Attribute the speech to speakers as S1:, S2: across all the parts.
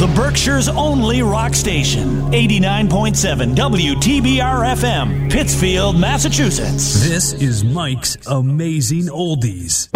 S1: the Berkshire's only rock station. 89.7 WTBR FM, Pittsfield, Massachusetts.
S2: This is Mike's Amazing Oldies.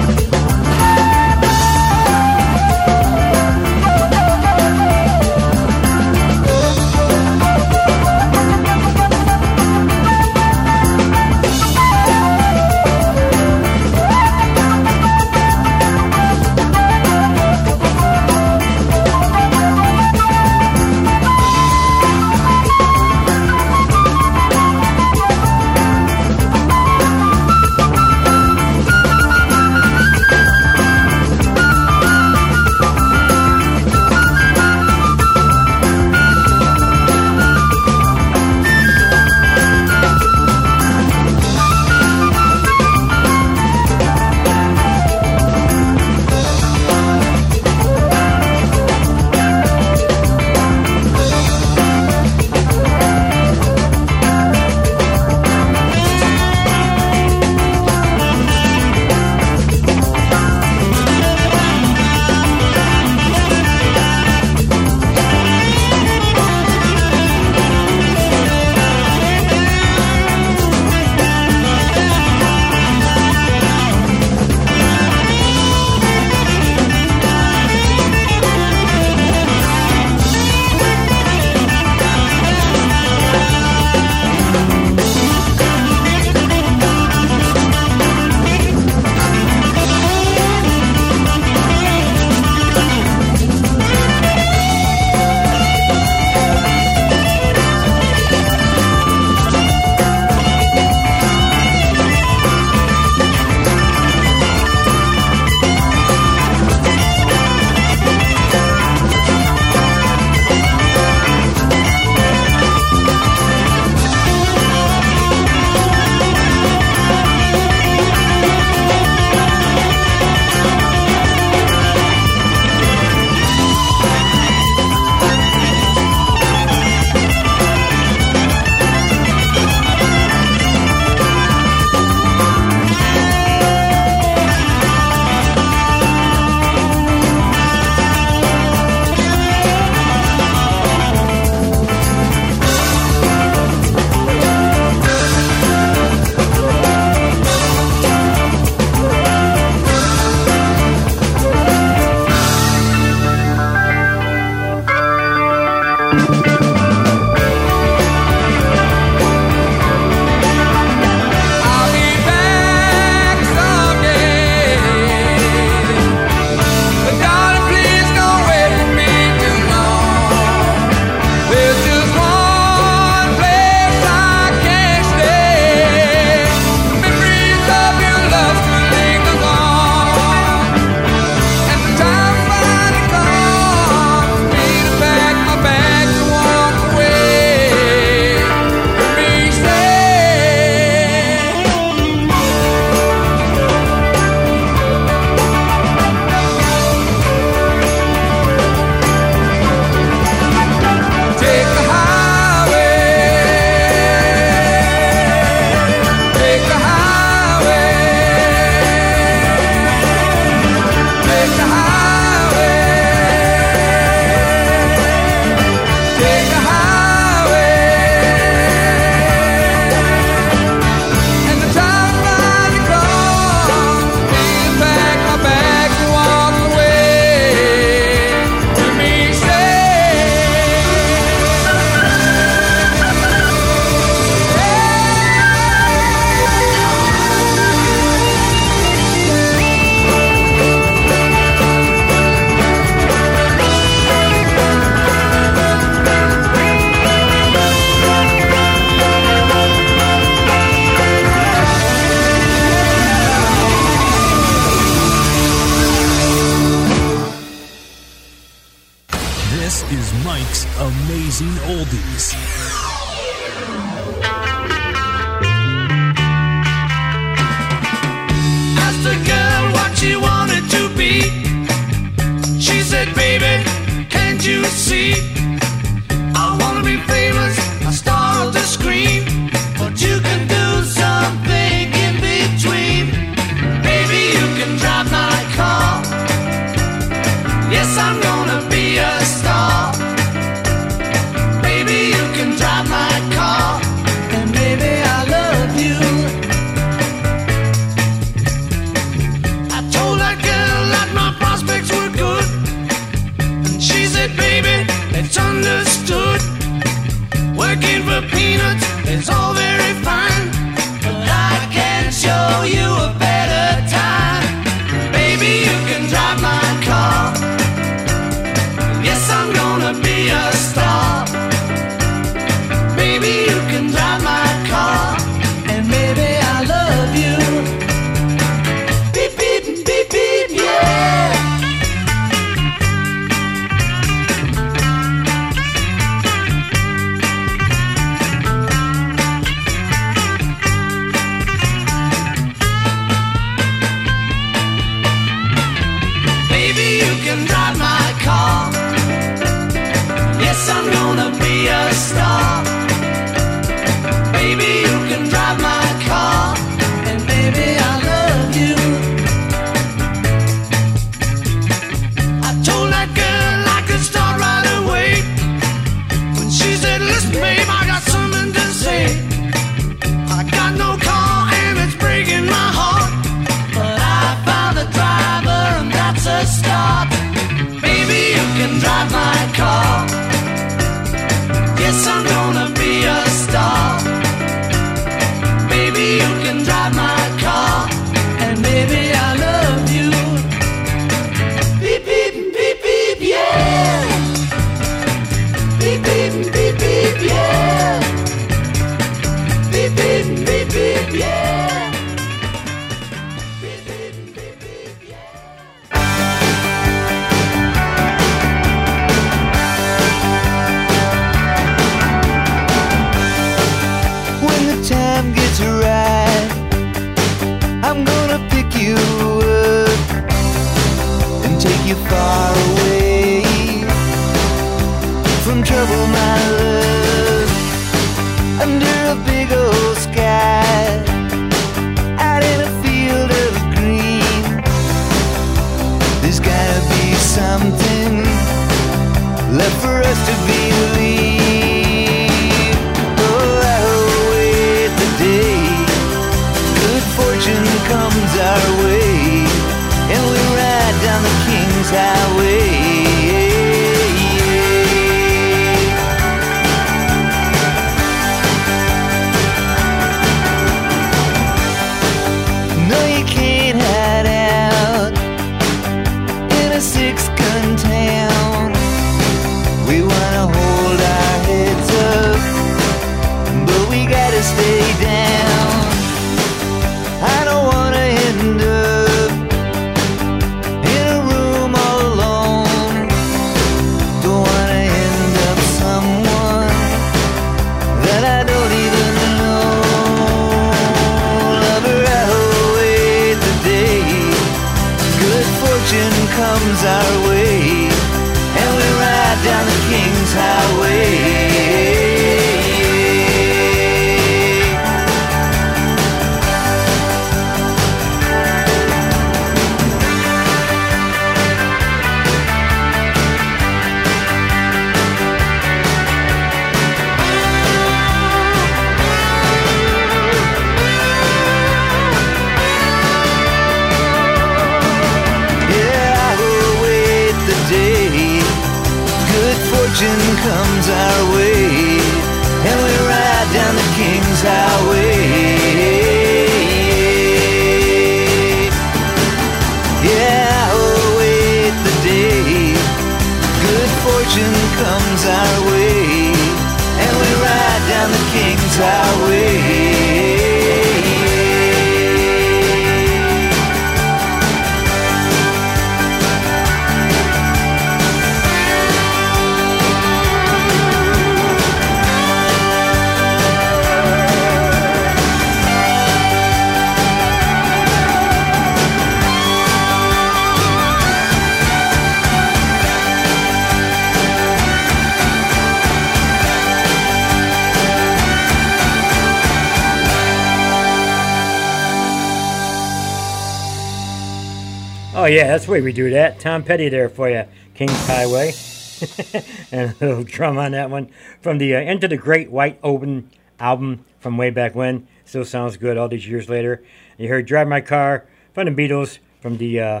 S3: Yeah, that's
S4: the way we
S5: do that. Tom Petty there for you, King's Highway, and a little drum on that one from the uh, Into the Great Wide Open album from way back when. Still sounds good all these years later. You heard "Drive My Car" from the Beatles from the uh,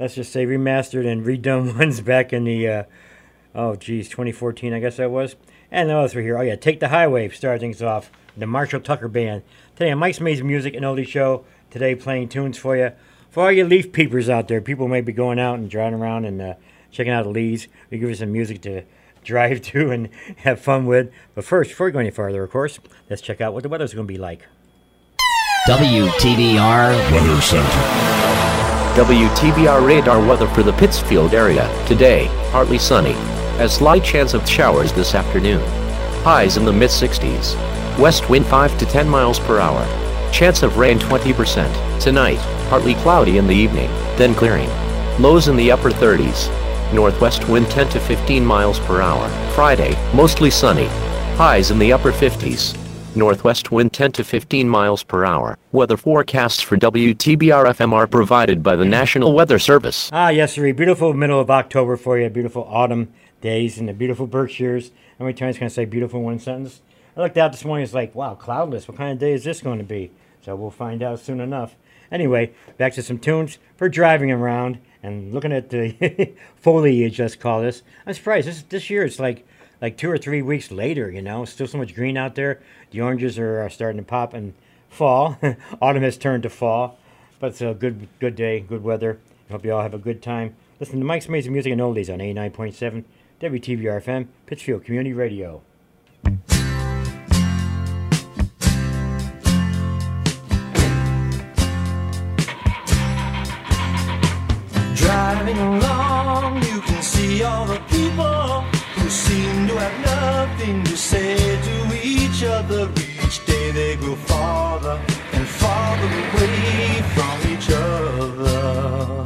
S5: let's just say remastered and redone ones back in the uh, oh geez 2014 I guess that was. And the others were here. Oh yeah, "Take the Highway" start things off. The Marshall Tucker Band. Today on Mike's Amazing Music and Oldie Show. Today playing tunes for you. For all you leaf peepers out there, people may be going out and driving around and uh, checking out the leaves. We give you some music to drive to and have fun with. But first, before we go any farther, of course, let's check out what the weather's going to be like.
S6: WTBR
S7: Weather Center.
S8: WTBR radar weather for the Pittsfield area. Today, partly sunny. A slight chance of showers this afternoon. Highs in the mid 60s. West wind 5 to 10 miles per hour. Chance of rain 20%. Tonight, partly cloudy in the evening, then clearing. Lows in the upper 30s. Northwest wind 10 to 15 miles per hour. Friday, mostly sunny. Highs in the upper 50s. Northwest wind 10 to 15 miles per hour. Weather forecasts for WTBR FM are provided by the National Weather Service.
S5: Ah, yes, sir. Beautiful middle of October for you. Beautiful autumn days in the beautiful Berkshires. How many times can I say beautiful in one sentence? I looked out this morning. It's like, wow, cloudless. What kind of day is this going to be? So we'll find out soon enough. Anyway, back to some tunes for driving around and looking at the foliage. Let's call this. I'm surprised. This this year it's like like two or three weeks later. You know, still so much green out there. The oranges are, are starting to pop and fall. Autumn has turned to fall, but it's a good good day, good weather. Hope you all have a good time. Listen to Mike's Amazing Music and Oldies on 89.7 WTBR FM, Pittsfield Community Radio.
S3: Driving along, you can see all the people who seem to have nothing to say to each other. Each day they grow farther and farther away from each other.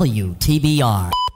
S9: WTBR.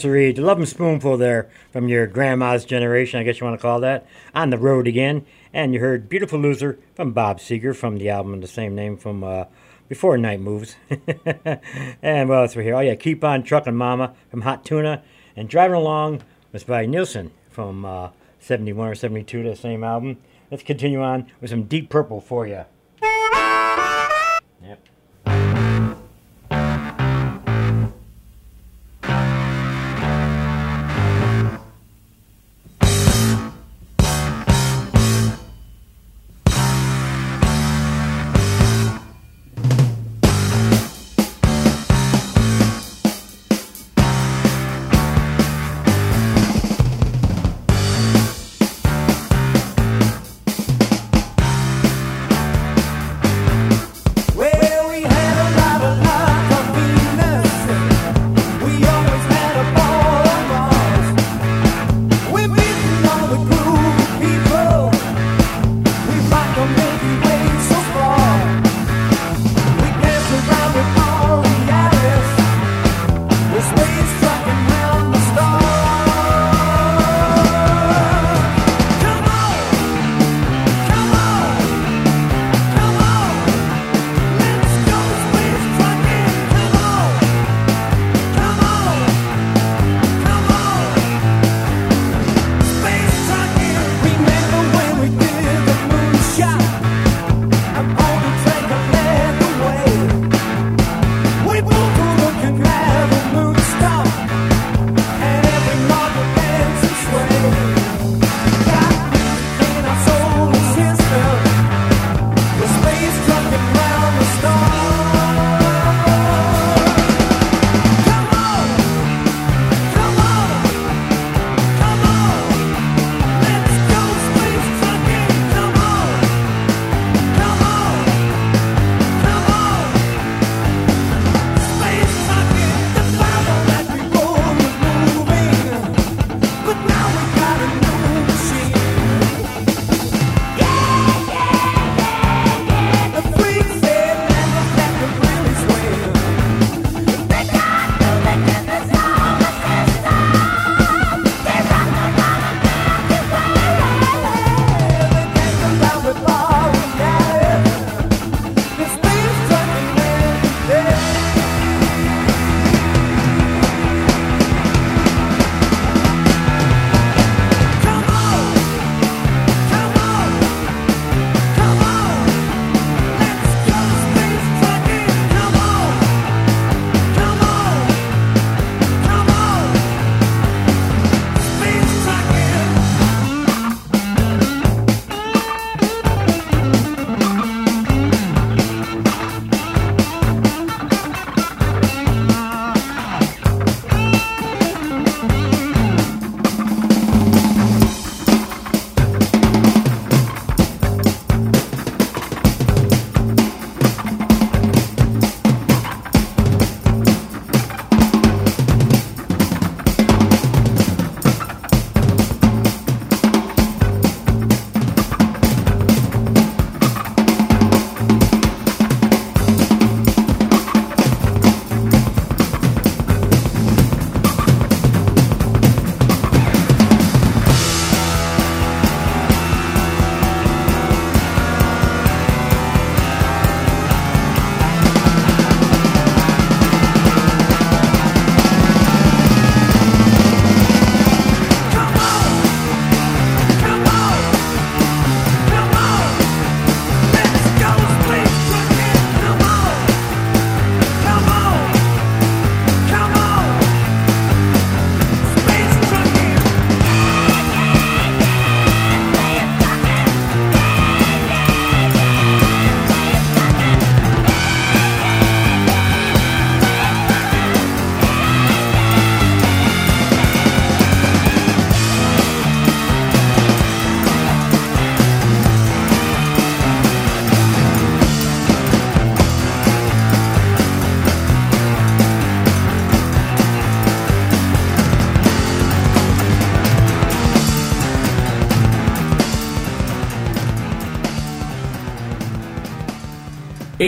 S10: to read. The Lovin' Spoonful there from your grandma's generation, I guess you want to call that. On the Road Again. And you heard Beautiful Loser from Bob Seger from the album of the same name from uh, Before Night Moves. and what else we here? Oh, yeah, Keep On Truckin' Mama from Hot Tuna. And Driving Along was by Nilsson from uh, 71 or 72, the same album. Let's continue on with some Deep Purple for you.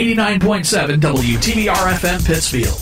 S11: 89.7 WTBR FM Pittsfield.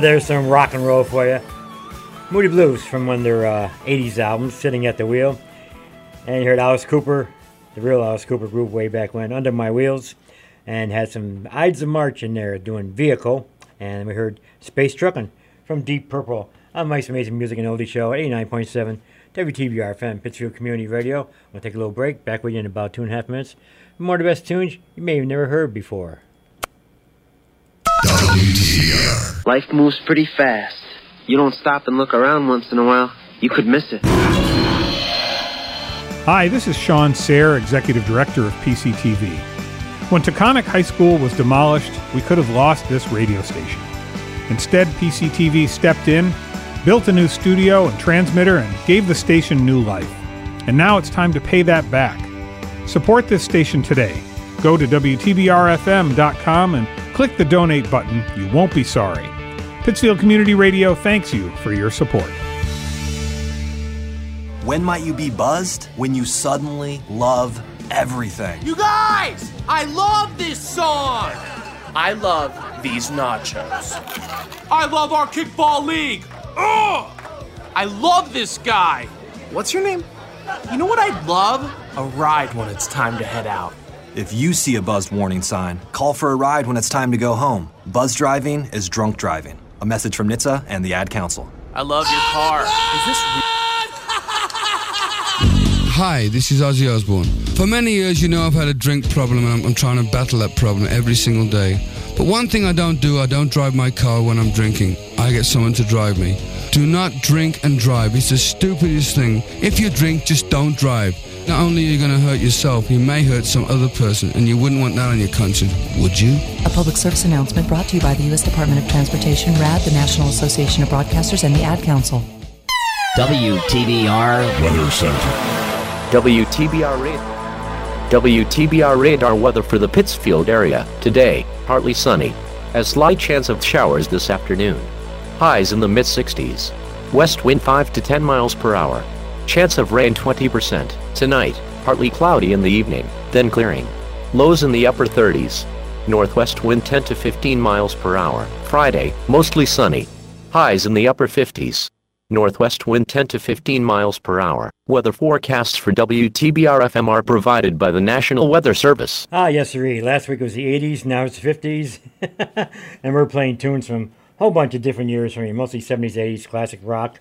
S5: There's some rock and roll for you. Moody Blues from one of their uh, 80s albums, Sitting at the Wheel. And you heard Alice Cooper, the real Alice Cooper group way back when, Under My Wheels. And had some Ides of March in there doing Vehicle. And we heard Space Truckin' from Deep Purple on Mike's Amazing Music and Oldie Show at 89.7 WTBR FM, Pittsfield Community Radio. We'll take a little break. Back with you in about two and a half minutes. More of the best tunes you may have never heard before.
S6: Life moves pretty fast. You don't stop and look around once in a while, you could miss it.
S12: Hi, this is Shawn Serre, Executive Director of PCTV. When Taconic High School was demolished, we could have lost this radio station. Instead, PCTV stepped in, built a new studio and transmitter, and gave the station new life. And now it's time to pay that back. Support this station today. Go to WTBRFM.com and click the donate button. You won't be sorry. Pittsfield Community Radio thanks you for your support.
S13: When might you be buzzed? When you suddenly love everything.
S14: You guys, I love this song. I love these nachos. I love our kickball league. Ugh! I love this guy. What's your name? You know what I'd love? A ride when it's time to head out.
S13: If you see a buzzed warning sign, call for a ride when it's time to go home. Buzz driving is drunk driving. A message from NHTSA and the Ad Council.
S14: I love your car. Is this
S15: Hi, this is Ozzy Osbourne. For many years, you know I've had a drink problem and I'm, I'm trying to battle that problem every single day. But one thing I don't do, I don't drive my car when I'm drinking. I get someone to drive me. Do not drink and drive. It's the stupidest thing. If you drink, just don't drive. Not only are you going to hurt yourself, you may hurt some other person, and you wouldn't want that on your conscience, would you?
S16: A public service announcement brought to you by the U.S. Department of Transportation, RAD, the National Association of Broadcasters, and the Ad Council.
S9: WTBR Weather Center.
S8: WTBR radar. WTBR radar weather for the Pittsfield area. Today, partly sunny. A slight chance of showers this afternoon. Highs in the mid 60s. West wind 5 to 10 miles per hour. Chance of rain 20%. Tonight, partly cloudy in the evening, then clearing. Lows in the upper 30s. Northwest wind 10 to 15 miles per hour. Friday, mostly sunny. Highs in the upper 50s. Northwest wind 10 to 15 miles per hour. Weather forecasts for WTBR FM are provided by the National Weather Service.
S5: Ah, yes, sirree. Last week was the 80s, now it's the 50s. and we're playing tunes from a whole bunch of different years from mostly 70s, 80s, classic rock.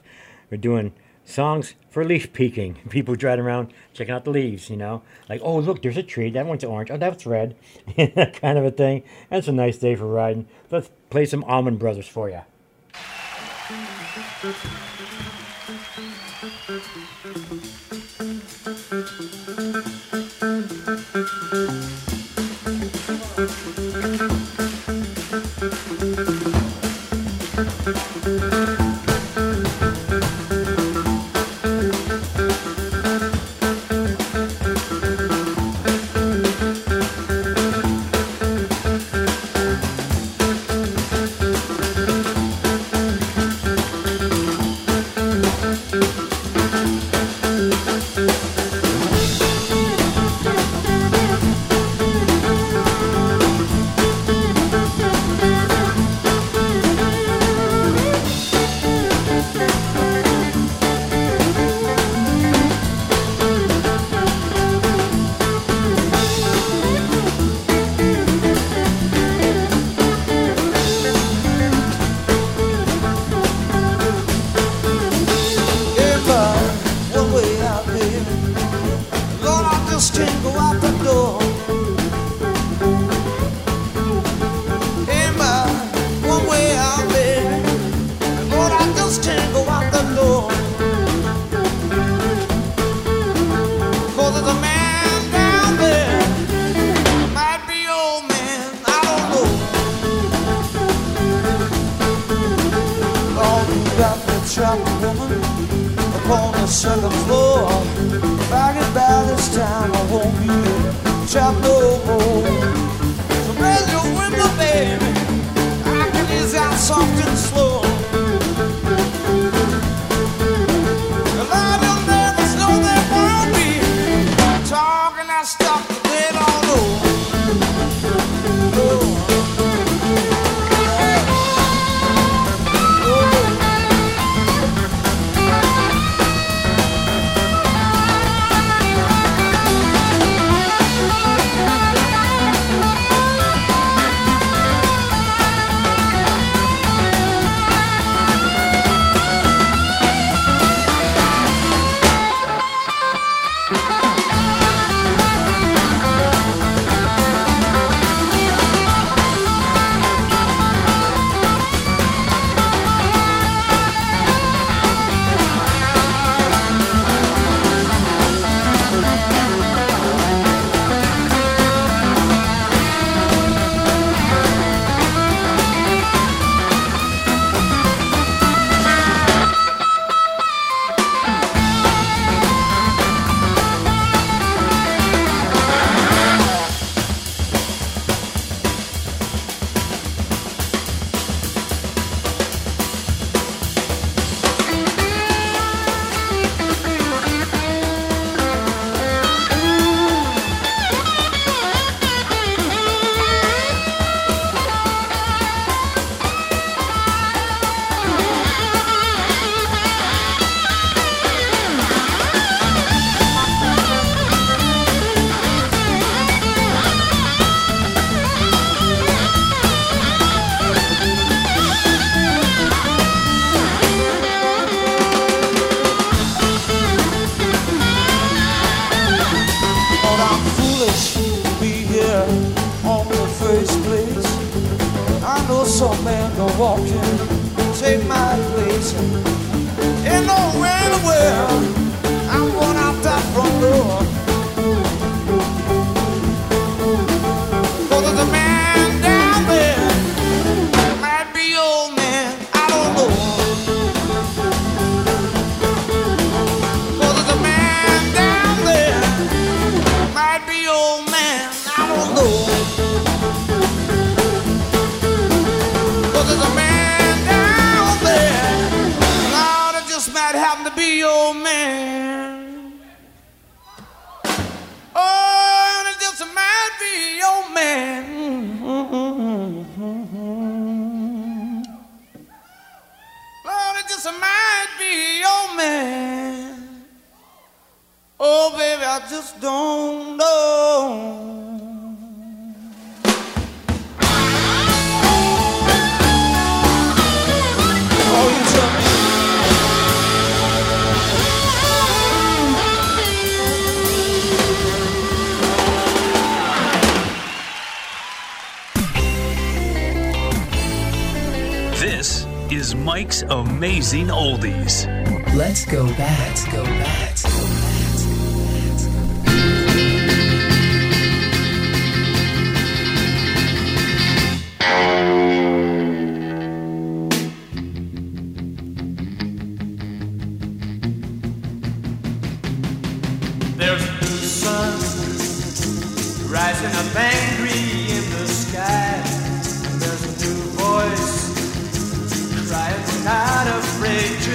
S5: We're doing songs for leaf peeping. People driving around checking out the leaves, you know. Like, oh, look, there's a tree. That one's orange. Oh, that's red. kind of a thing. And it's a nice day for riding. Let's play some Allman Brothers for you.
S10: upon the second floor. back and by this time, I won't be
S7: trapped no more. Amazing Oldies.
S9: Let's go back. Let's go back.
S10: Rising up angry in the sky. There's a new voice crying, We're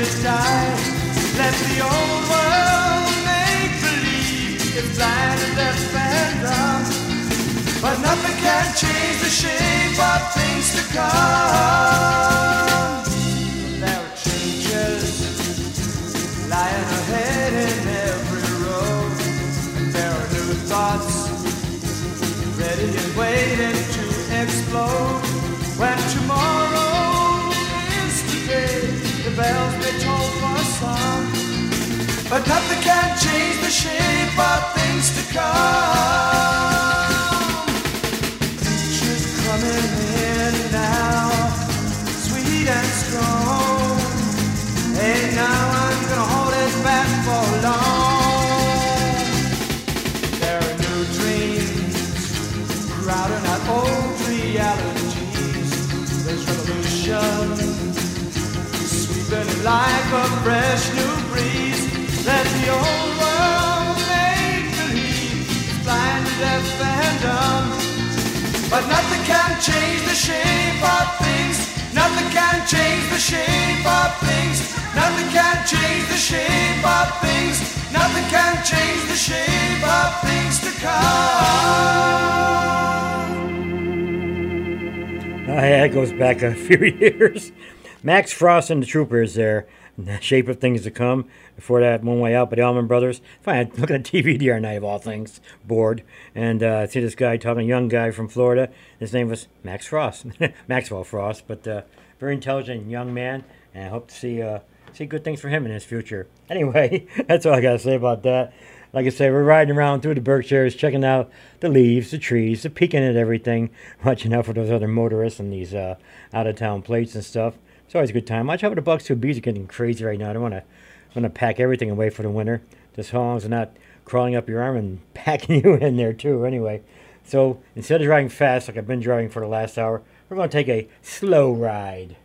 S10: not afraid. Let the old world make believe it's blind and deaf and dumb. But nothing can change the shape of things to come. There are changes lying ahead in every road. There are new thoughts ready and waiting to explode. But nothing can change the shape of things to come. Future's coming in now, sweet and strong. Hey, now I'm gonna hold it back for long. There are new dreams crowding out old realities. There's revolution sweeping like a fresh new and. But nothing can change the shape of things. Nothing can change the shape of things. Nothing can change the shape of things. Nothing can change the shape of things to come.
S5: Oh, yeah, it goes back a few years. Max Frost and the Troopers there. Shape of things to come. Before that, One Way Out by the Allman Brothers. Fine, looking at TV the other night of all things, bored, and uh, I see this guy talking, a young guy from Florida. His name was Max Frost, Maxwell Frost, but uh, very intelligent young man, and I hope to see uh, see good things for him in his future. Anyway, that's all I gotta say about that. Like I said, we're riding around through the Berkshires, checking out the leaves, the trees, the peeking at everything, watching out for those other motorists and these uh, out of town plates and stuff. It's always a good time. Watch out for the Bucks too. Bees are getting crazy right now. I don't want to want to pack everything away for the winter. Just as long they're not crawling up your arm and packing you in there too. Anyway, so instead of driving fast like I've been driving for the last hour, we're going to take a slow ride.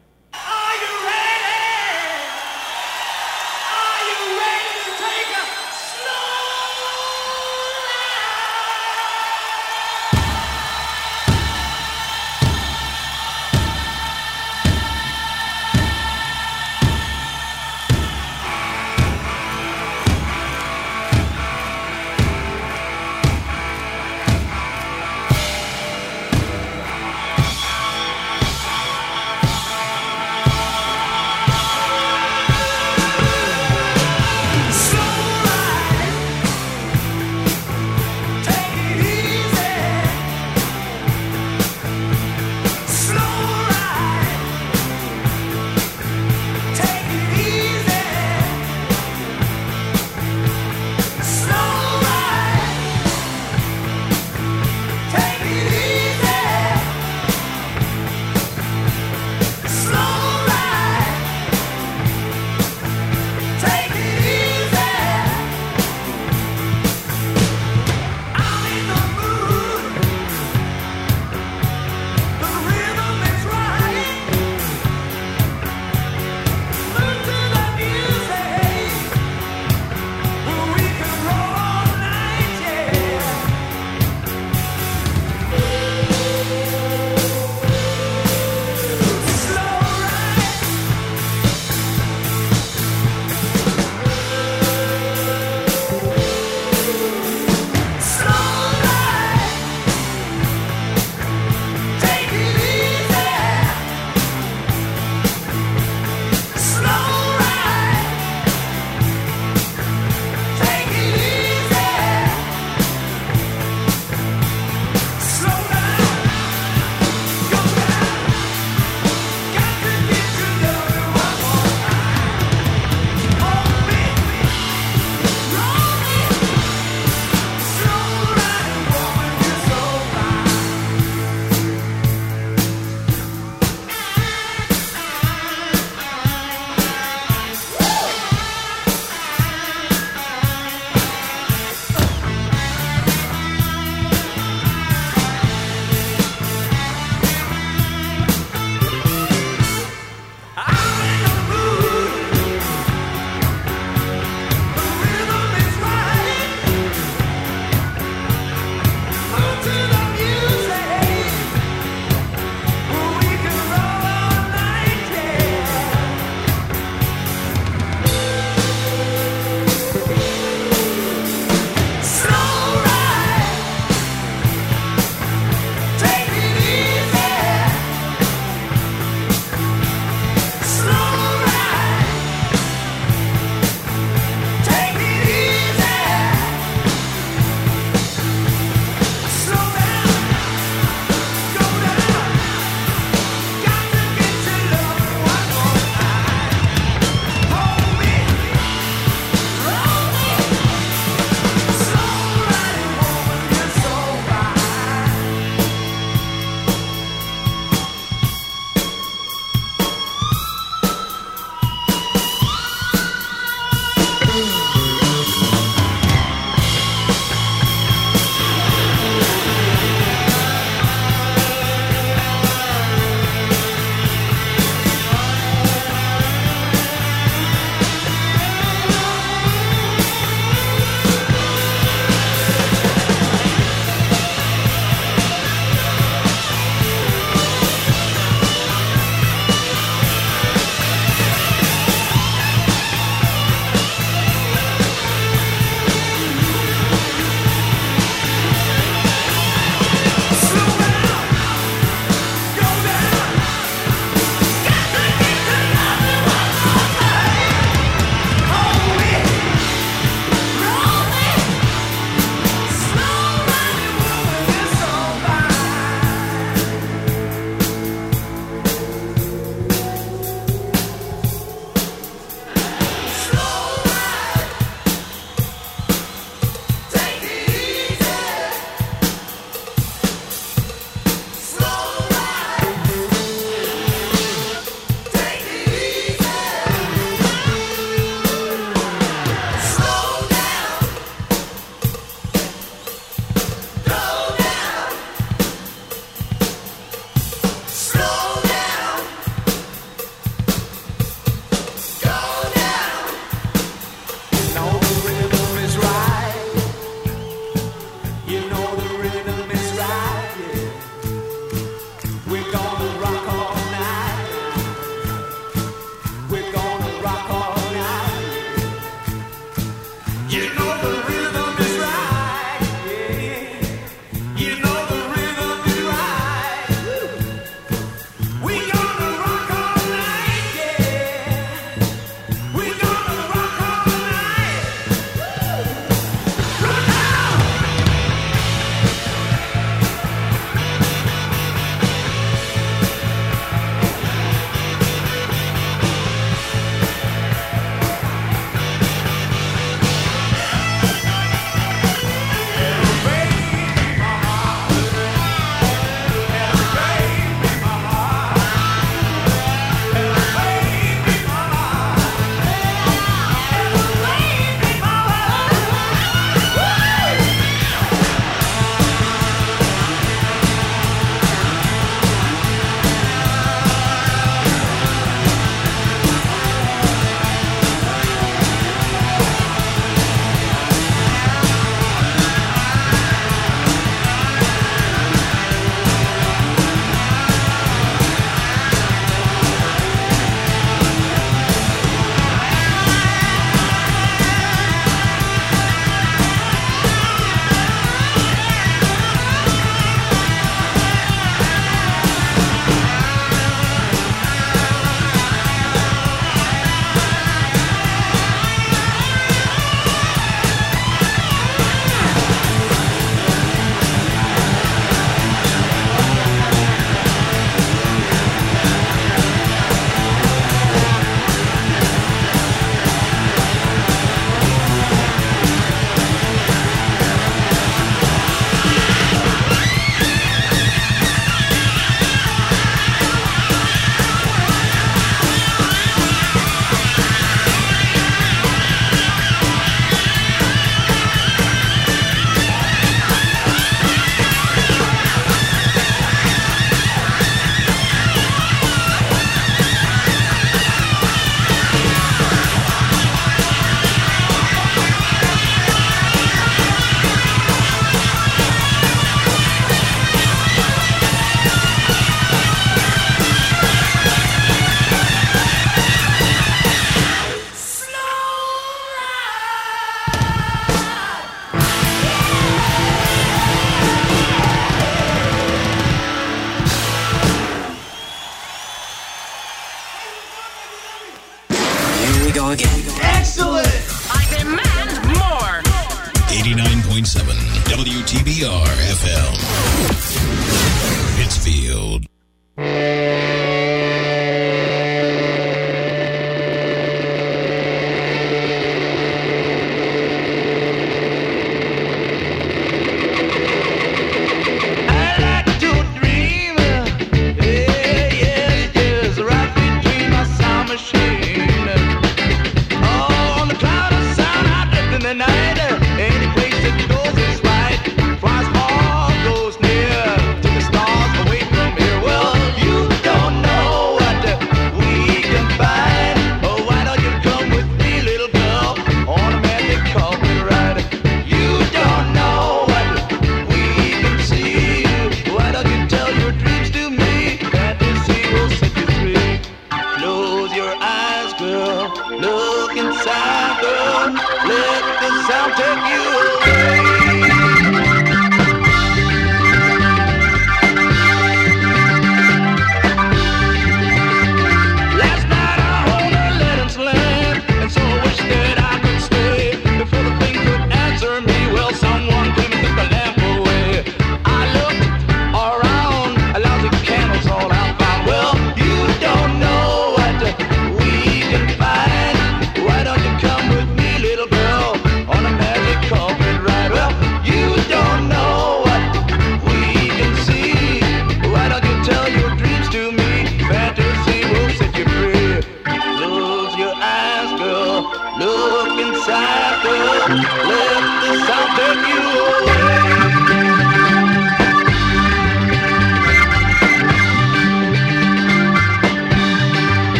S17: WTBR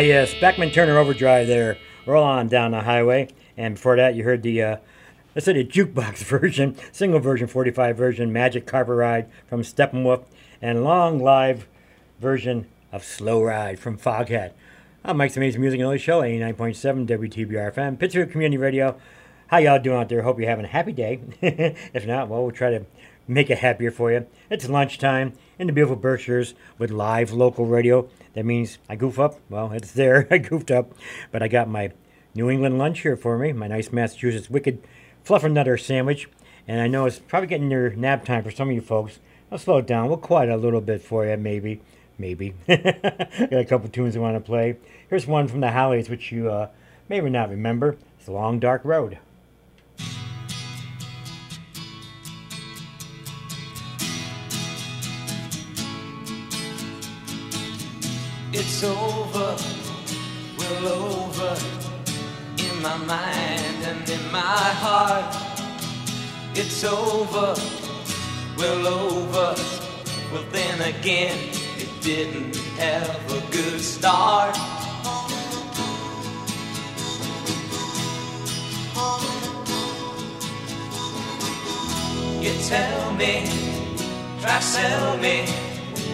S5: yes, Bachman Turner Overdrive there. Roll on down the highway. And before that, you heard the, uh, let's say the jukebox version, single version, 45 version, Magic Carpet Ride from Steppenwolf, and long live version of Slow Ride from Foghat. I'm Mike's Amazing Music and Only Show, 89.7 WTBR FM, Pittsfield Community Radio. How y'all doing out there? Hope you're having a happy day. if not, well, we'll try to make it happier for you. It's lunchtime in the beautiful Berkshires with live local radio. That means I goof up. Well, it's there. I goofed up. But I got my New England lunch here for me, my nice Massachusetts Wicked Fluffernutter sandwich. And I know it's probably getting near nap time for some of you folks. I'll slow it down. We'll quiet a little bit for you, maybe. Maybe. got a couple tunes I want to play. Here's one from the Hollies, which you uh, may or not remember. It's a Long Dark Road.
S18: It's over, well over in my mind and in my heart. It's over, well over. Well, then again, it didn't have a good start. You tell me, try sell me,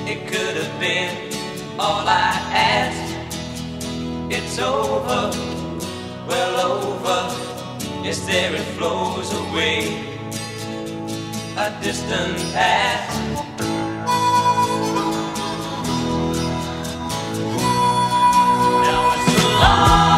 S18: it could have been all I asked. It's over, well over. Yes, there it flows away, a distant past. Now it's a long,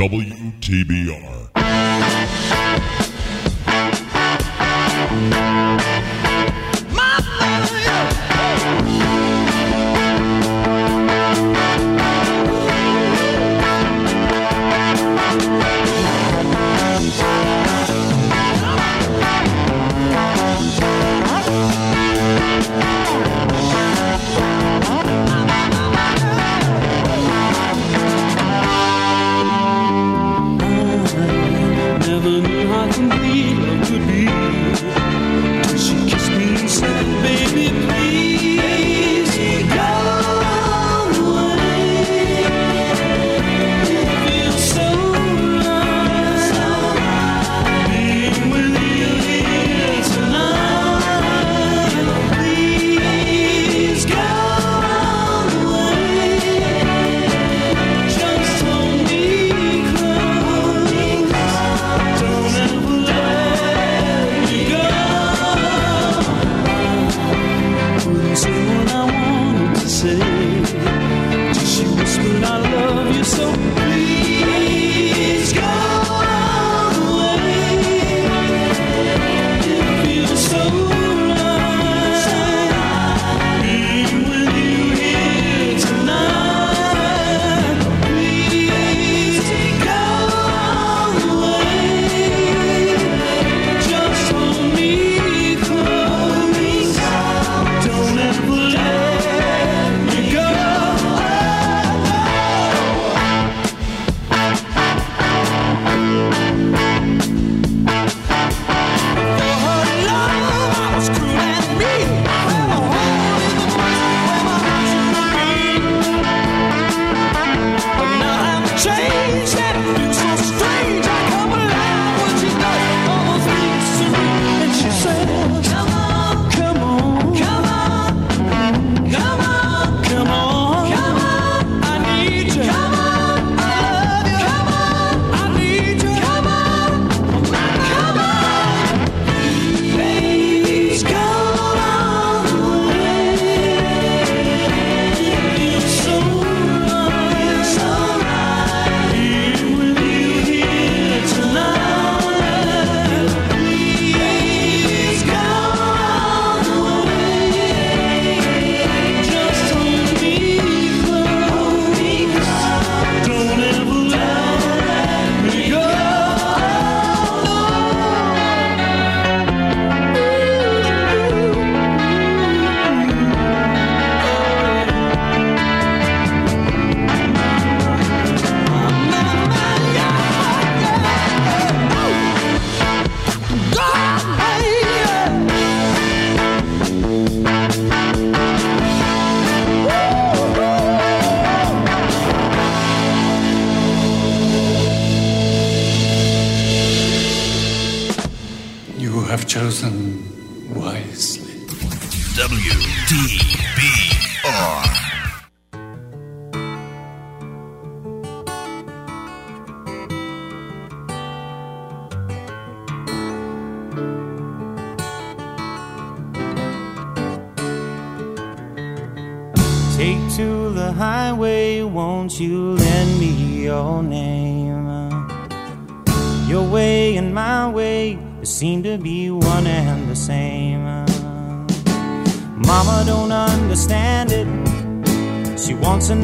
S9: WTBR.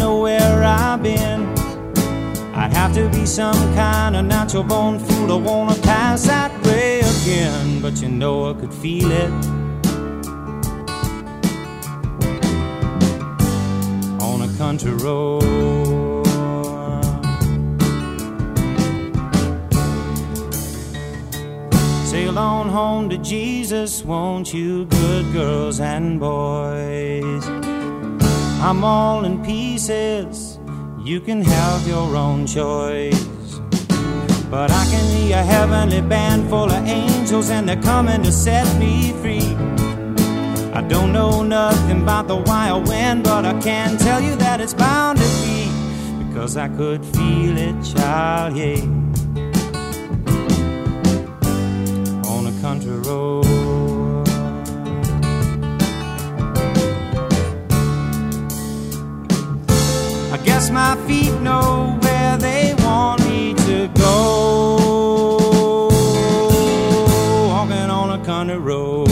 S19: Know where I've been. I'd have to be some kind of natural born fool to wanna pass that way again. But you know I could feel it. on a country road. Sail on home to Jesus, won't you, good girls and boys? I'm all in pieces, you can have your own choice. But I can be a heavenly band full of angels, and they're coming to set me free. I don't know nothing about the wild wind, but I can tell you that it's bound to be because I could feel it, child, yeah. On a country road. Guess my feet know where they want me to go. Walking on a country road.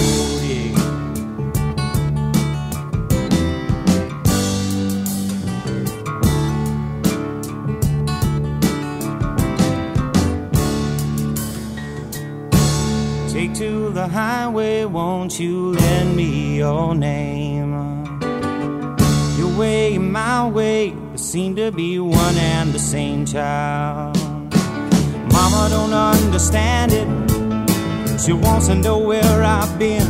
S19: to the highway, won't you lend me your name? Your way, my way, seem to be one and the same child. Mama don't understand it. She wants to know where I've been.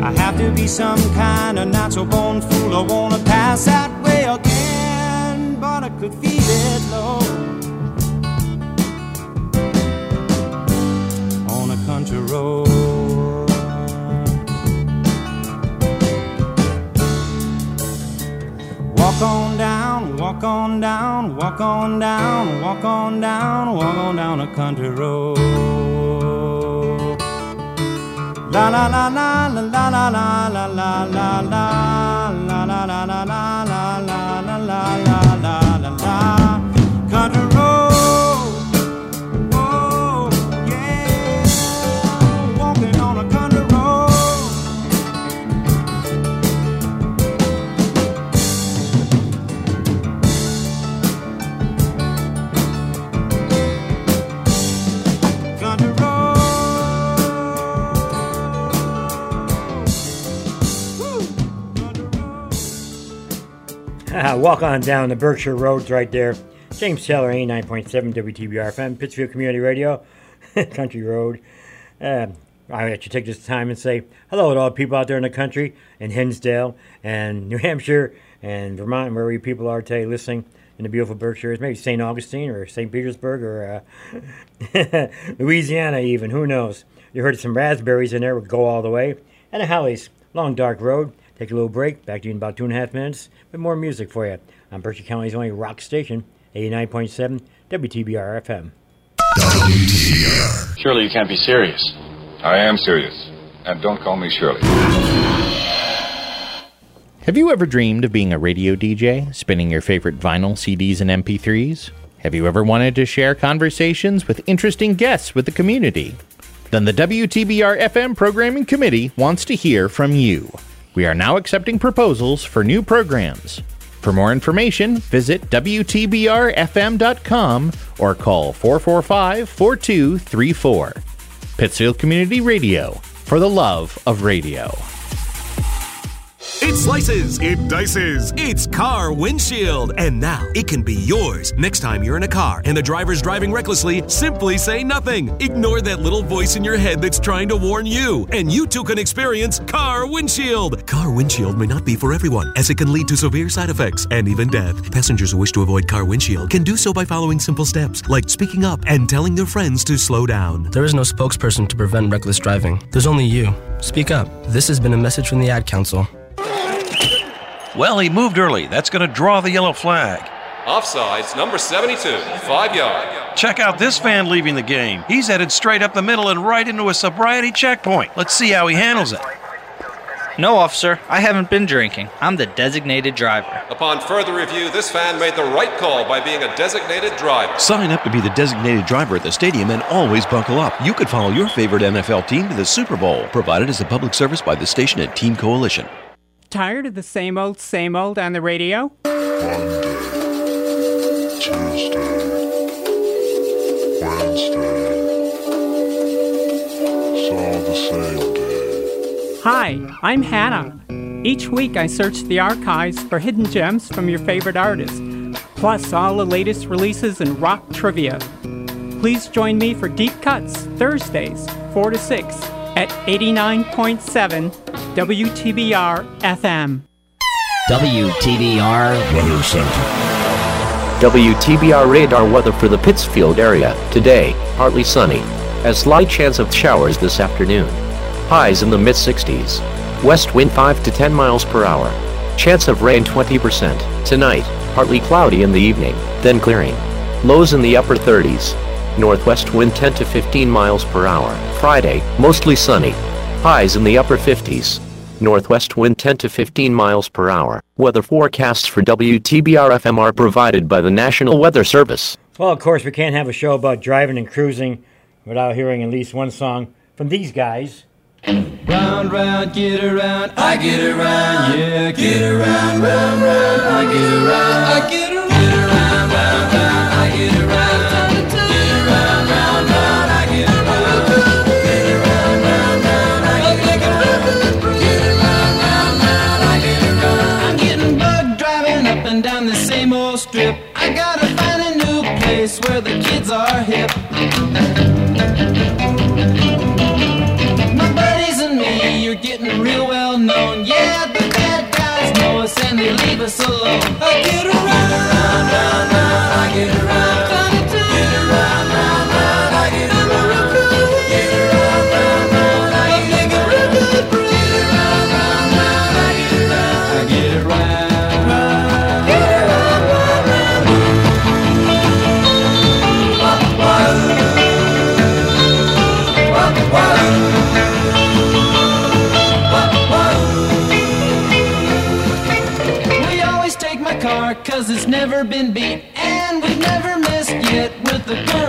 S19: I have to be some kind of natural born fool. I wanna pass that way again, but I could feel it low. On a country road. Walk on down, walk on down, walk on down, walk on down, walk on down a country road. La la la la la la la la la la la la la la la la la la la la
S5: Walk on down the Berkshire Roads right there. James Taylor, 89.7 WTBR FM, Pittsfield Community Radio, Country Road. Uh, I should take this time and say hello to all the people out there in the country, in Hinsdale, and New Hampshire, and Vermont, where you people are today listening in the beautiful Berkshires, maybe St. Augustine or St. Petersburg or uh, Louisiana, even. Who knows? You heard some raspberries in there, would go all the way. And a Hollies, Long Dark Road. Take a little break. Back to you in about two and a half minutes with more music for you on Berkshire County's only rock station, 89.7 WTBR FM.
S20: Surely you can't be serious.
S21: I am serious. And don't call me Shirley.
S22: Have you ever dreamed of being a radio DJ, spinning your favorite vinyl, CDs, and MP3s? Have you ever wanted to share conversations with interesting guests with the community? Then the WTBR FM Programming Committee wants to hear from you. We are now accepting proposals for new programs. For more information, visit WTBRFM.com or call 445 4234. Pittsfield Community Radio, for the love of radio.
S23: It slices, it dices, it's car windshield. And now it can be yours. Next time you're in a car and the driver's driving recklessly, simply say nothing. Ignore that little voice in your head that's trying to warn you. And you too can experience car windshield. Car windshield may not be for everyone, as it can lead to severe side effects and even death. Passengers who wish to avoid car windshield can do so by following simple steps, like speaking up and telling their friends to slow down.
S24: There is no spokesperson to prevent reckless driving. There's only you. Speak up. This has been a message from the Ad Council.
S25: Well, he moved early. That's going to draw the yellow flag.
S26: Offsides, number 72, five yard.
S25: Check out this fan leaving the game. He's headed straight up the middle and right into a sobriety checkpoint. Let's see how he handles it.
S27: No, officer, I haven't been drinking. I'm the designated driver.
S26: Upon further review, this fan made the right call by being a designated driver.
S25: Sign up to be the designated driver at the stadium and always buckle up. You could follow your favorite NFL team to the Super Bowl, provided as a public service by the station and Team Coalition.
S28: Tired of the same old, same old on the radio? Monday, Tuesday, Wednesday, all the same day. Hi, I'm Hannah. Each week I search the archives for hidden gems from your favorite artists, plus all the latest releases in rock trivia. Please join me for Deep Cuts Thursdays, 4 to 6 at 89.7 WTBR FM.
S29: WTBR Weather Center.
S8: WTBR radar weather for the Pittsfield area. Today, partly sunny. A slight chance of showers this afternoon. Highs in the mid 60s. West wind 5 to 10 miles per hour. Chance of rain 20%. Tonight, partly cloudy in the evening, then clearing. Lows in the upper 30s. Northwest wind 10 to 15 miles per hour. Friday, mostly sunny. Highs in the upper 50s. Northwest wind 10 to 15 miles per hour. Weather forecasts for WTBR FM are provided by the National Weather Service.
S5: Well, of course, we can't have a show about driving and cruising without hearing at least one song from these guys.
S19: Round, round, get around, I get around, yeah, get around, round, round, I get around, I get around, get around, us alone. The girls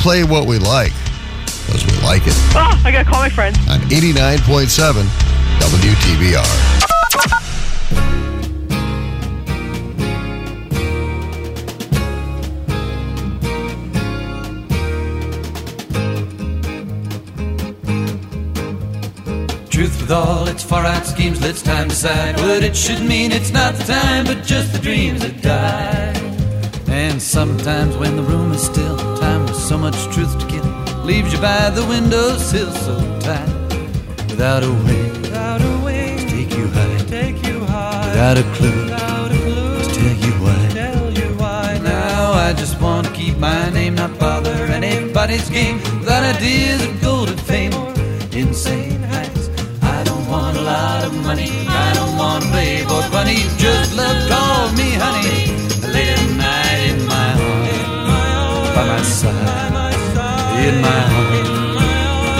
S30: play what we like because we like it.
S31: Oh, I gotta call my friend.
S30: On 89.7 WTBR.
S3: Truth with all its far out schemes, let's time decide what it should mean. It's not the time, but just the dreams that die. And sometimes when the room is still, time with so much truth to kill leaves you by the windowsill so tight. Without a way, without a way to take you high, take you high. Without a clue, without a clue to tell you why. Tell you why. Now I just want to keep my name, not bother anybody's game. Without ideas of golden fame or insane heights. I don't want a lot of money. I don't want a playboy bunny. Just love, call me honey. Late at night in my heart, by my side, in my heart.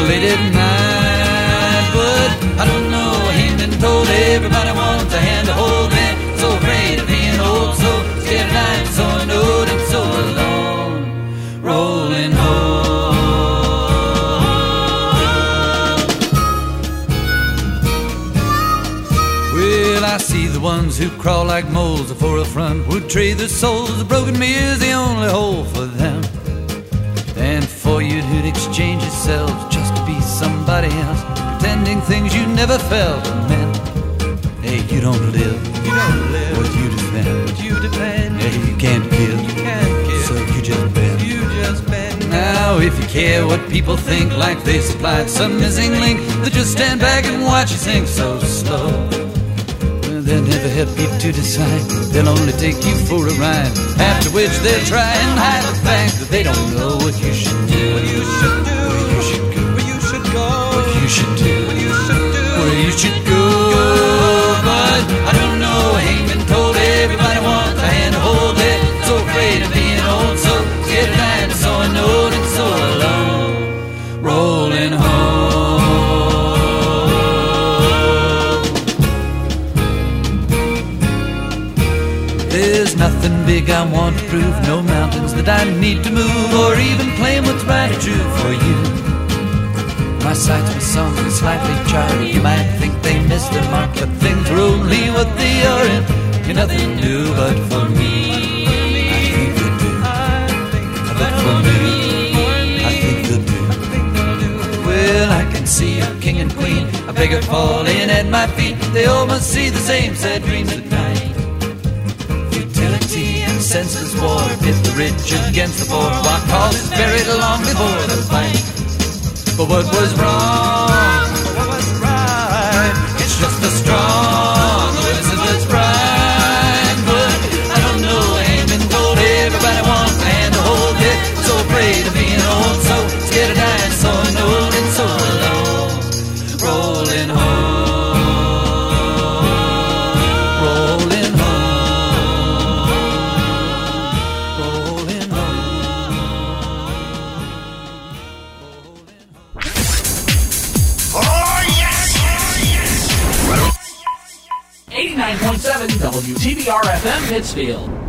S3: Late at night, but I don't know. Ain't been told everybody wants a hand to hold. Man, so afraid of being old, so scared of dying, so unknown and so alone. Rolling home. I see the ones who crawl like moles before a front would trade their souls. A broken mirror's the only hole for exchange just to be somebody else, pretending things you never felt meant. Hey, you don't live. You don't live. What you defend. What you defend. Hey, you can't give. You can't give. So you just bend. You just bend. Now, if you care what people think, like they supplied some missing link, they just stand back and watch you sink so slow. They'll never help you to decide. They'll only take you for a ride. After which they'll try and hide the fact that they don't know what you should do. What you should do. Big I want to prove, no mountains that I need to move, or even claim what's right or true for you. My sights were sunk and slightly charred. You might think they missed the mark, but things are only what they are, and you're nothing new but for me. I think they do. But for me, I think they do. Well, I can see a king and queen, a beggar falling at my feet. They all must see the same sad dreams at night senseless war. Pit the rich against the poor. While cause is buried long before the fight. But what was wrong? What was right? It's just the strong
S11: WTBR FM Pittsfield.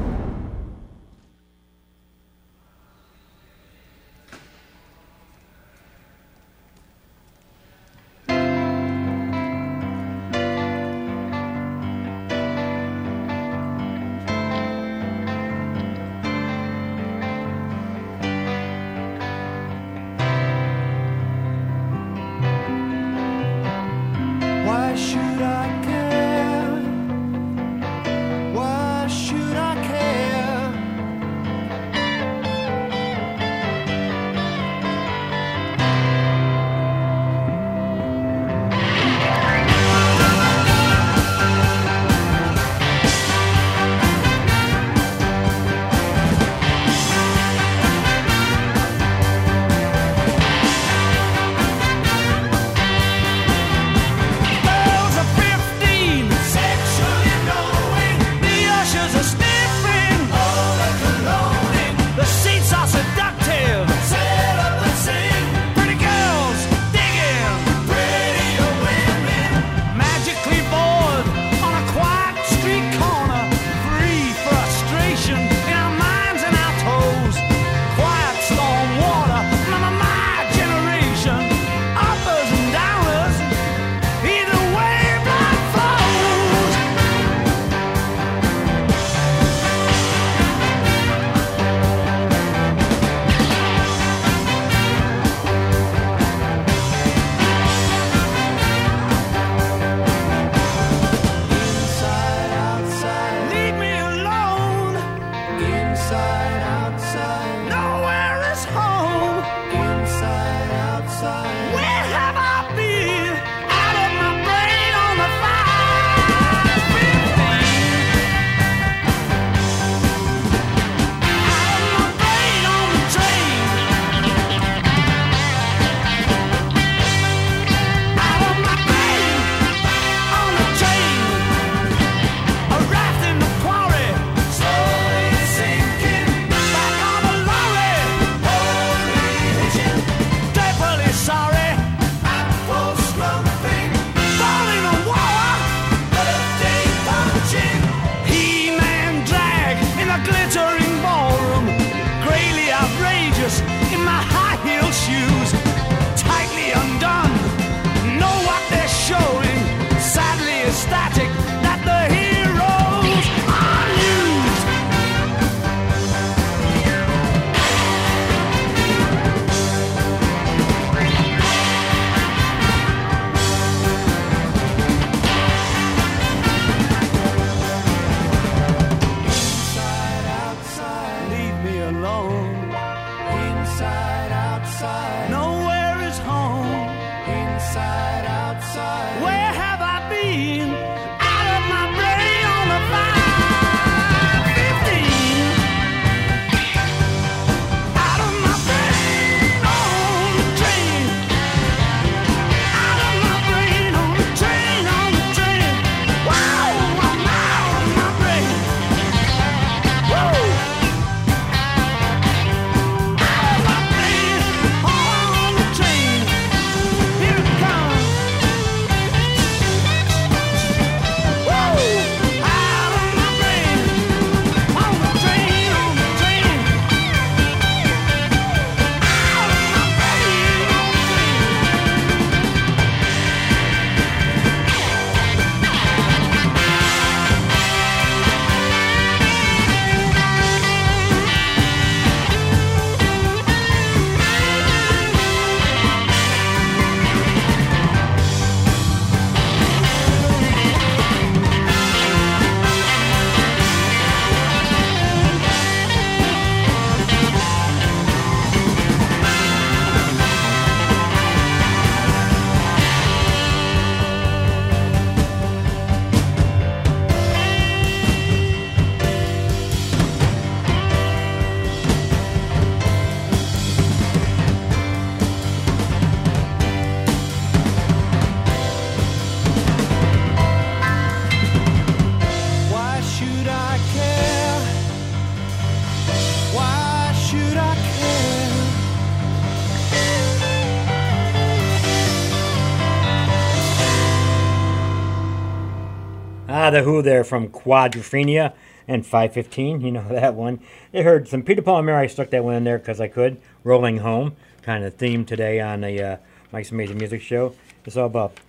S9: The Who there from Quadrophenia and 515. You know that one. They heard some Peter Paul and Mary. I stuck that one in there because I could. Rolling Home, kind of theme today on the uh, Mike's Amazing Music Show. It's all about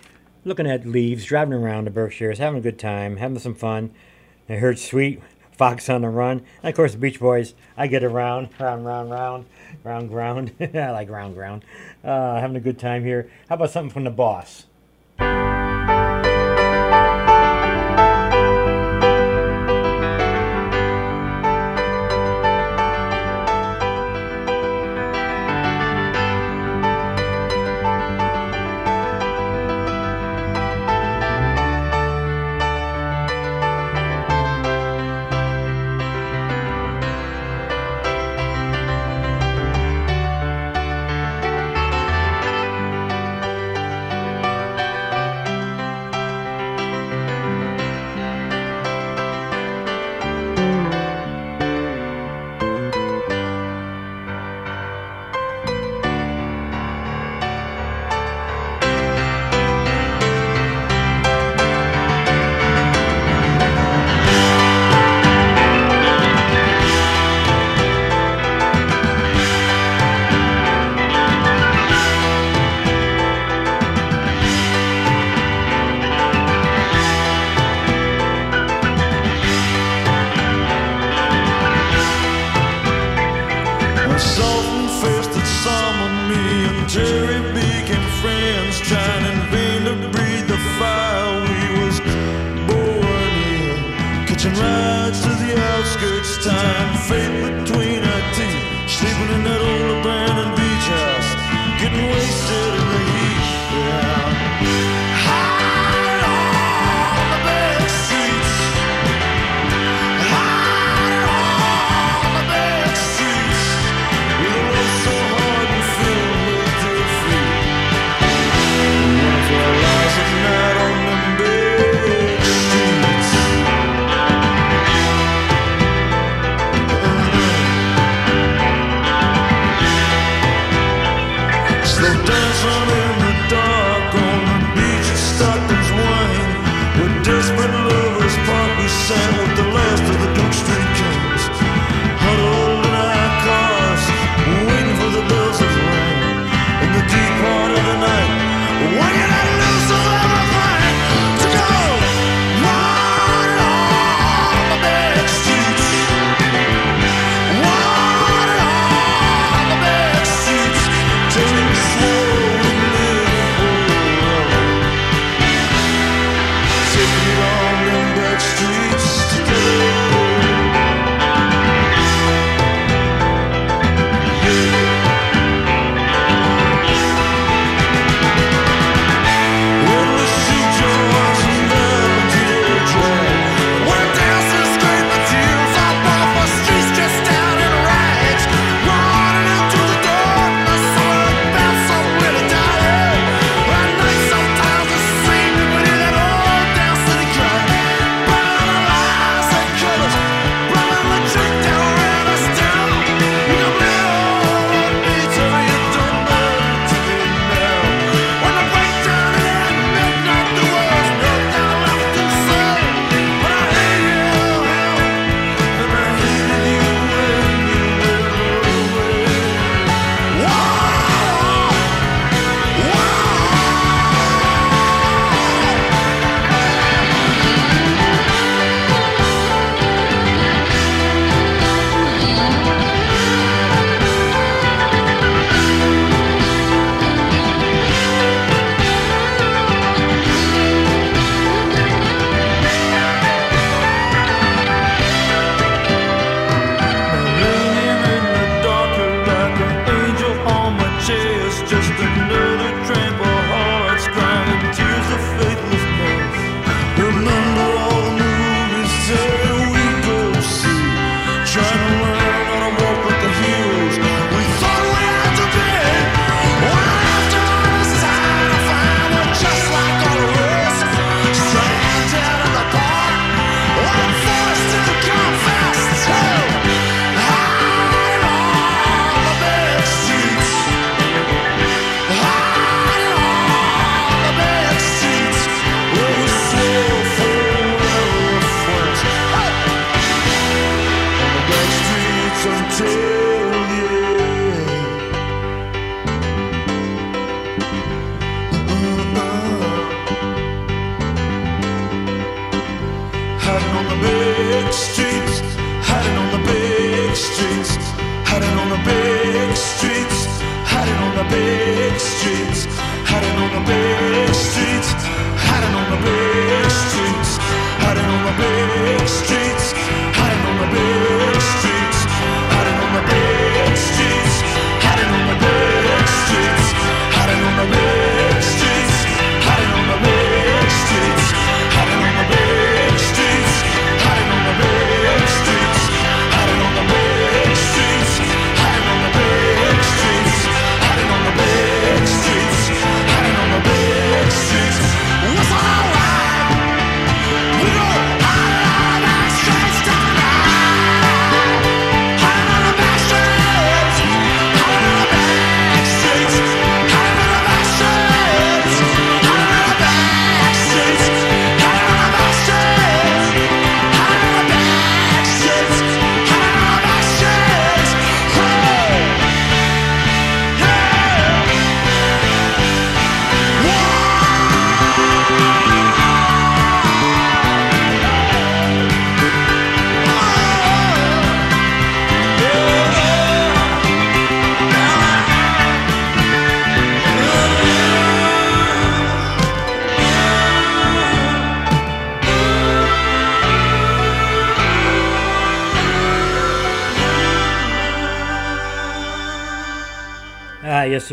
S9: looking at leaves, driving around the Berkshires, having a good time, having some fun. I heard Sweet Fox on the Run. And of course, the Beach Boys. I get around, round, round, round, round, ground. I like round, ground. Uh, having a good time here. How about something from the boss?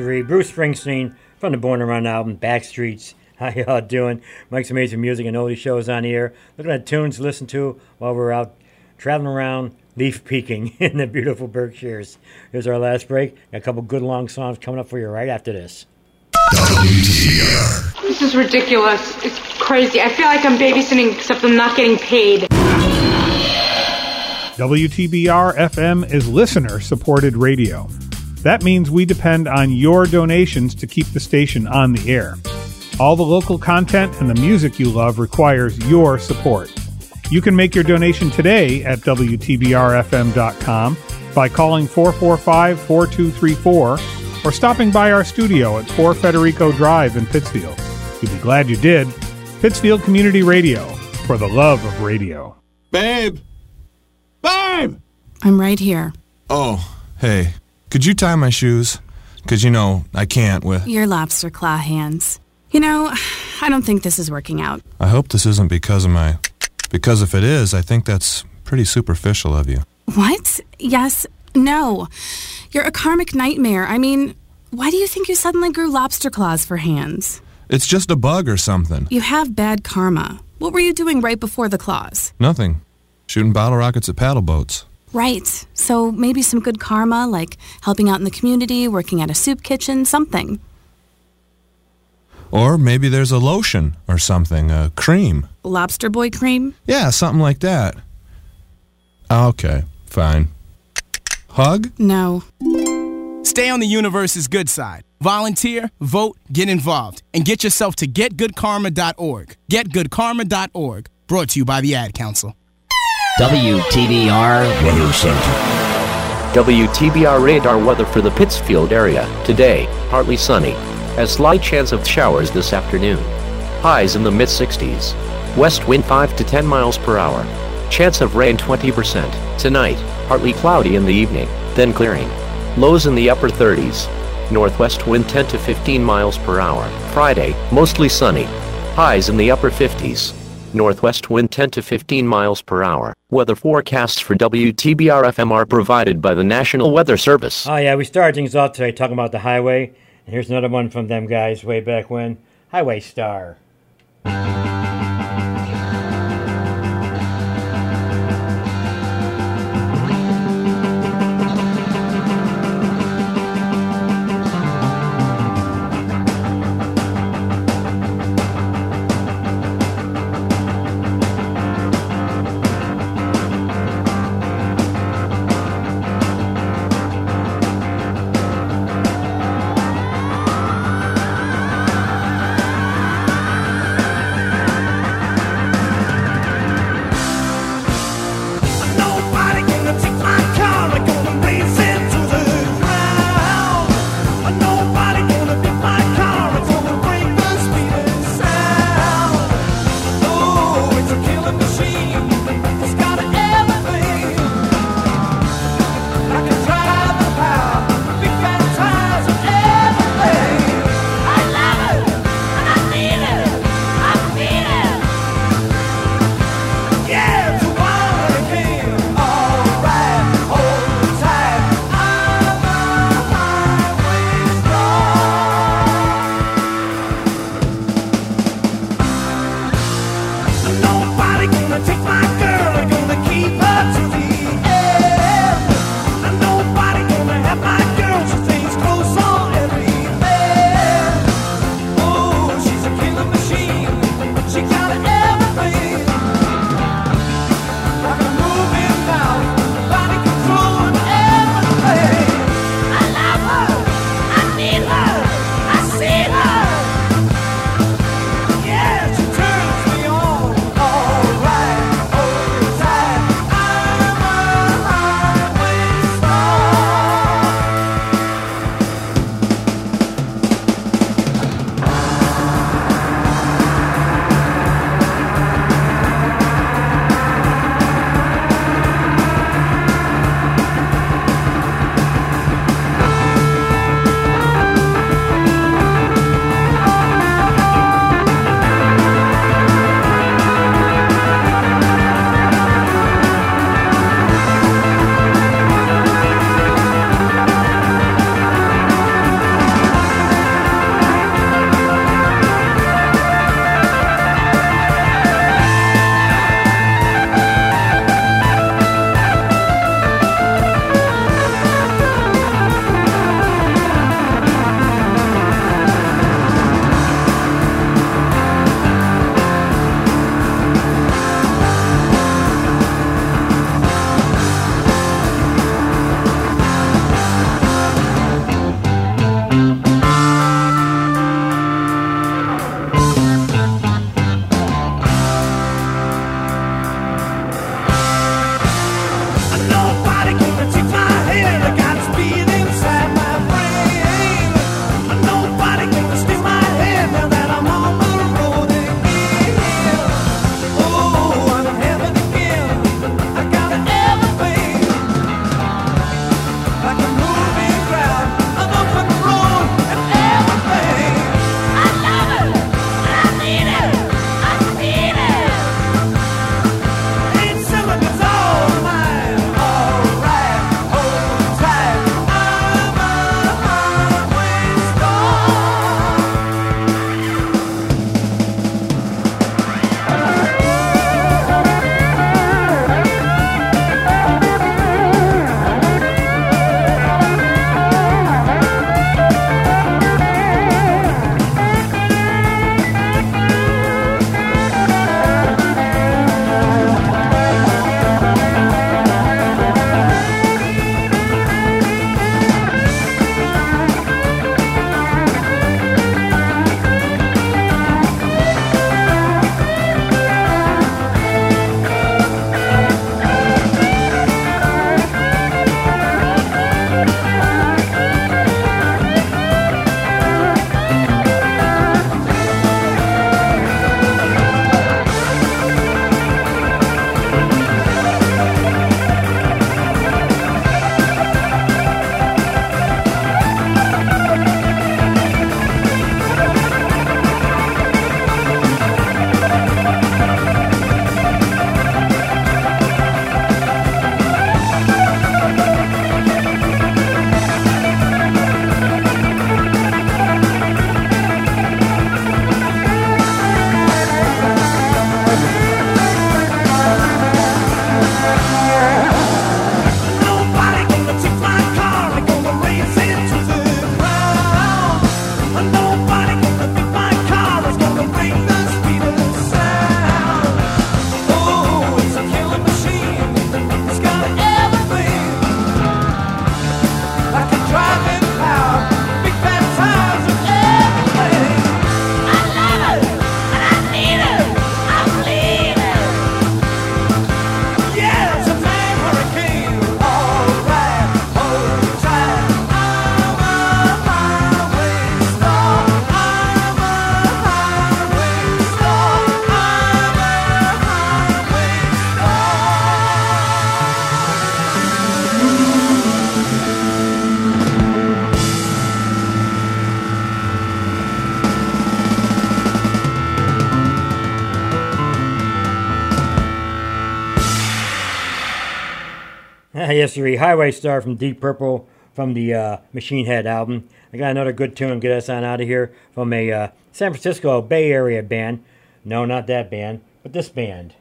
S5: Bruce Springsteen from the Born to Run album, Backstreets. How y'all doing? Mike's Amazing Music and Oldie Shows on here. air. Looking at tunes to listen to while we're out traveling around, leaf peeking in the beautiful Berkshires. Here's our last break. Got a couple good long songs coming up for you right after this.
S31: This is ridiculous. It's crazy. I feel like I'm babysitting, except I'm not getting paid.
S32: WTBR FM is listener supported radio. That means we depend on your donations to keep the station on the air. All the local content and the music you love requires your support. You can make your donation today at WTBRFM.com by calling 445 4234 or stopping by our studio at 4 Federico Drive in Pittsfield. You'll be glad you did. Pittsfield Community Radio, for the love of radio.
S33: Babe! Babe!
S34: I'm right here.
S33: Oh, hey. Could you tie my shoes? Because, you know, I can't with.
S34: Your lobster claw hands. You know, I don't think this is working out.
S33: I hope this isn't because of my. Because if it is, I think that's pretty superficial of you.
S34: What? Yes. No. You're a karmic nightmare. I mean, why do you think you suddenly grew lobster claws for hands?
S33: It's just a bug or something.
S34: You have bad karma. What were you doing right before the claws?
S33: Nothing. Shooting bottle rockets at paddle boats.
S34: Right. So maybe some good karma, like helping out in the community, working at a soup kitchen, something.
S33: Or maybe there's a lotion or something, a cream.
S34: Lobster boy cream?
S33: Yeah, something like that. Okay, fine. Hug?
S34: No.
S35: Stay on the universe's good side. Volunteer, vote, get involved, and get yourself to getgoodkarma.org. Getgoodkarma.org. Brought to you by the Ad Council.
S36: WTBR Weather Center.
S8: WTBR radar weather for the Pittsfield area. Today, partly sunny. A slight chance of showers this afternoon. Highs in the mid 60s. West wind 5 to 10 miles per hour. Chance of rain 20%. Tonight, partly cloudy in the evening, then clearing. Lows in the upper 30s. Northwest wind 10 to 15 miles per hour. Friday, mostly sunny. Highs in the upper 50s. Northwest wind 10 to 15 miles per hour. Weather forecasts for WTBR FM are provided by the National Weather Service.
S5: Oh, yeah, we started things off today talking about the highway. And here's another one from them guys way back when Highway Star. Yes, sir. Highway Star from Deep Purple from the uh, Machine Head album. I got another good tune. Get us on out of here from a uh, San Francisco Bay Area band. No, not that band, but this band.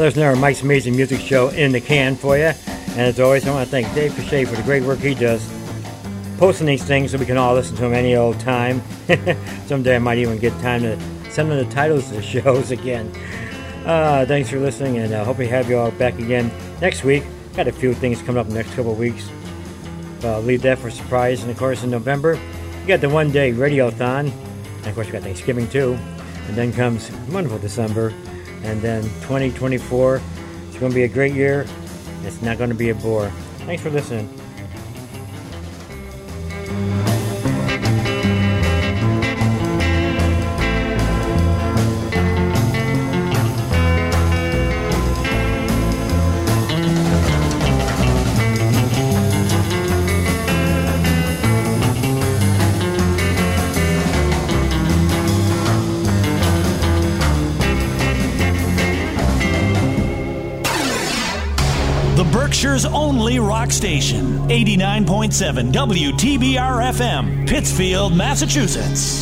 S5: There's another Mike's Amazing Music Show in the can for you. And as always, I want to thank Dave Cachet for the great work he does posting these things so we can all listen to them any old time. Someday I might even get time to send them the titles of the shows again. Uh, thanks for listening, and I uh, hope we have you all back again next week. Got a few things coming up in the next couple weeks. But I'll leave that for surprise. And of course, in November, you got the one day radiothon. And of course, you got Thanksgiving too. And then comes wonderful December. And then 2024. It's going to be a great year. It's not going to be a bore. Thanks for listening.
S37: 89.7 WTBR FM, Pittsfield, Massachusetts.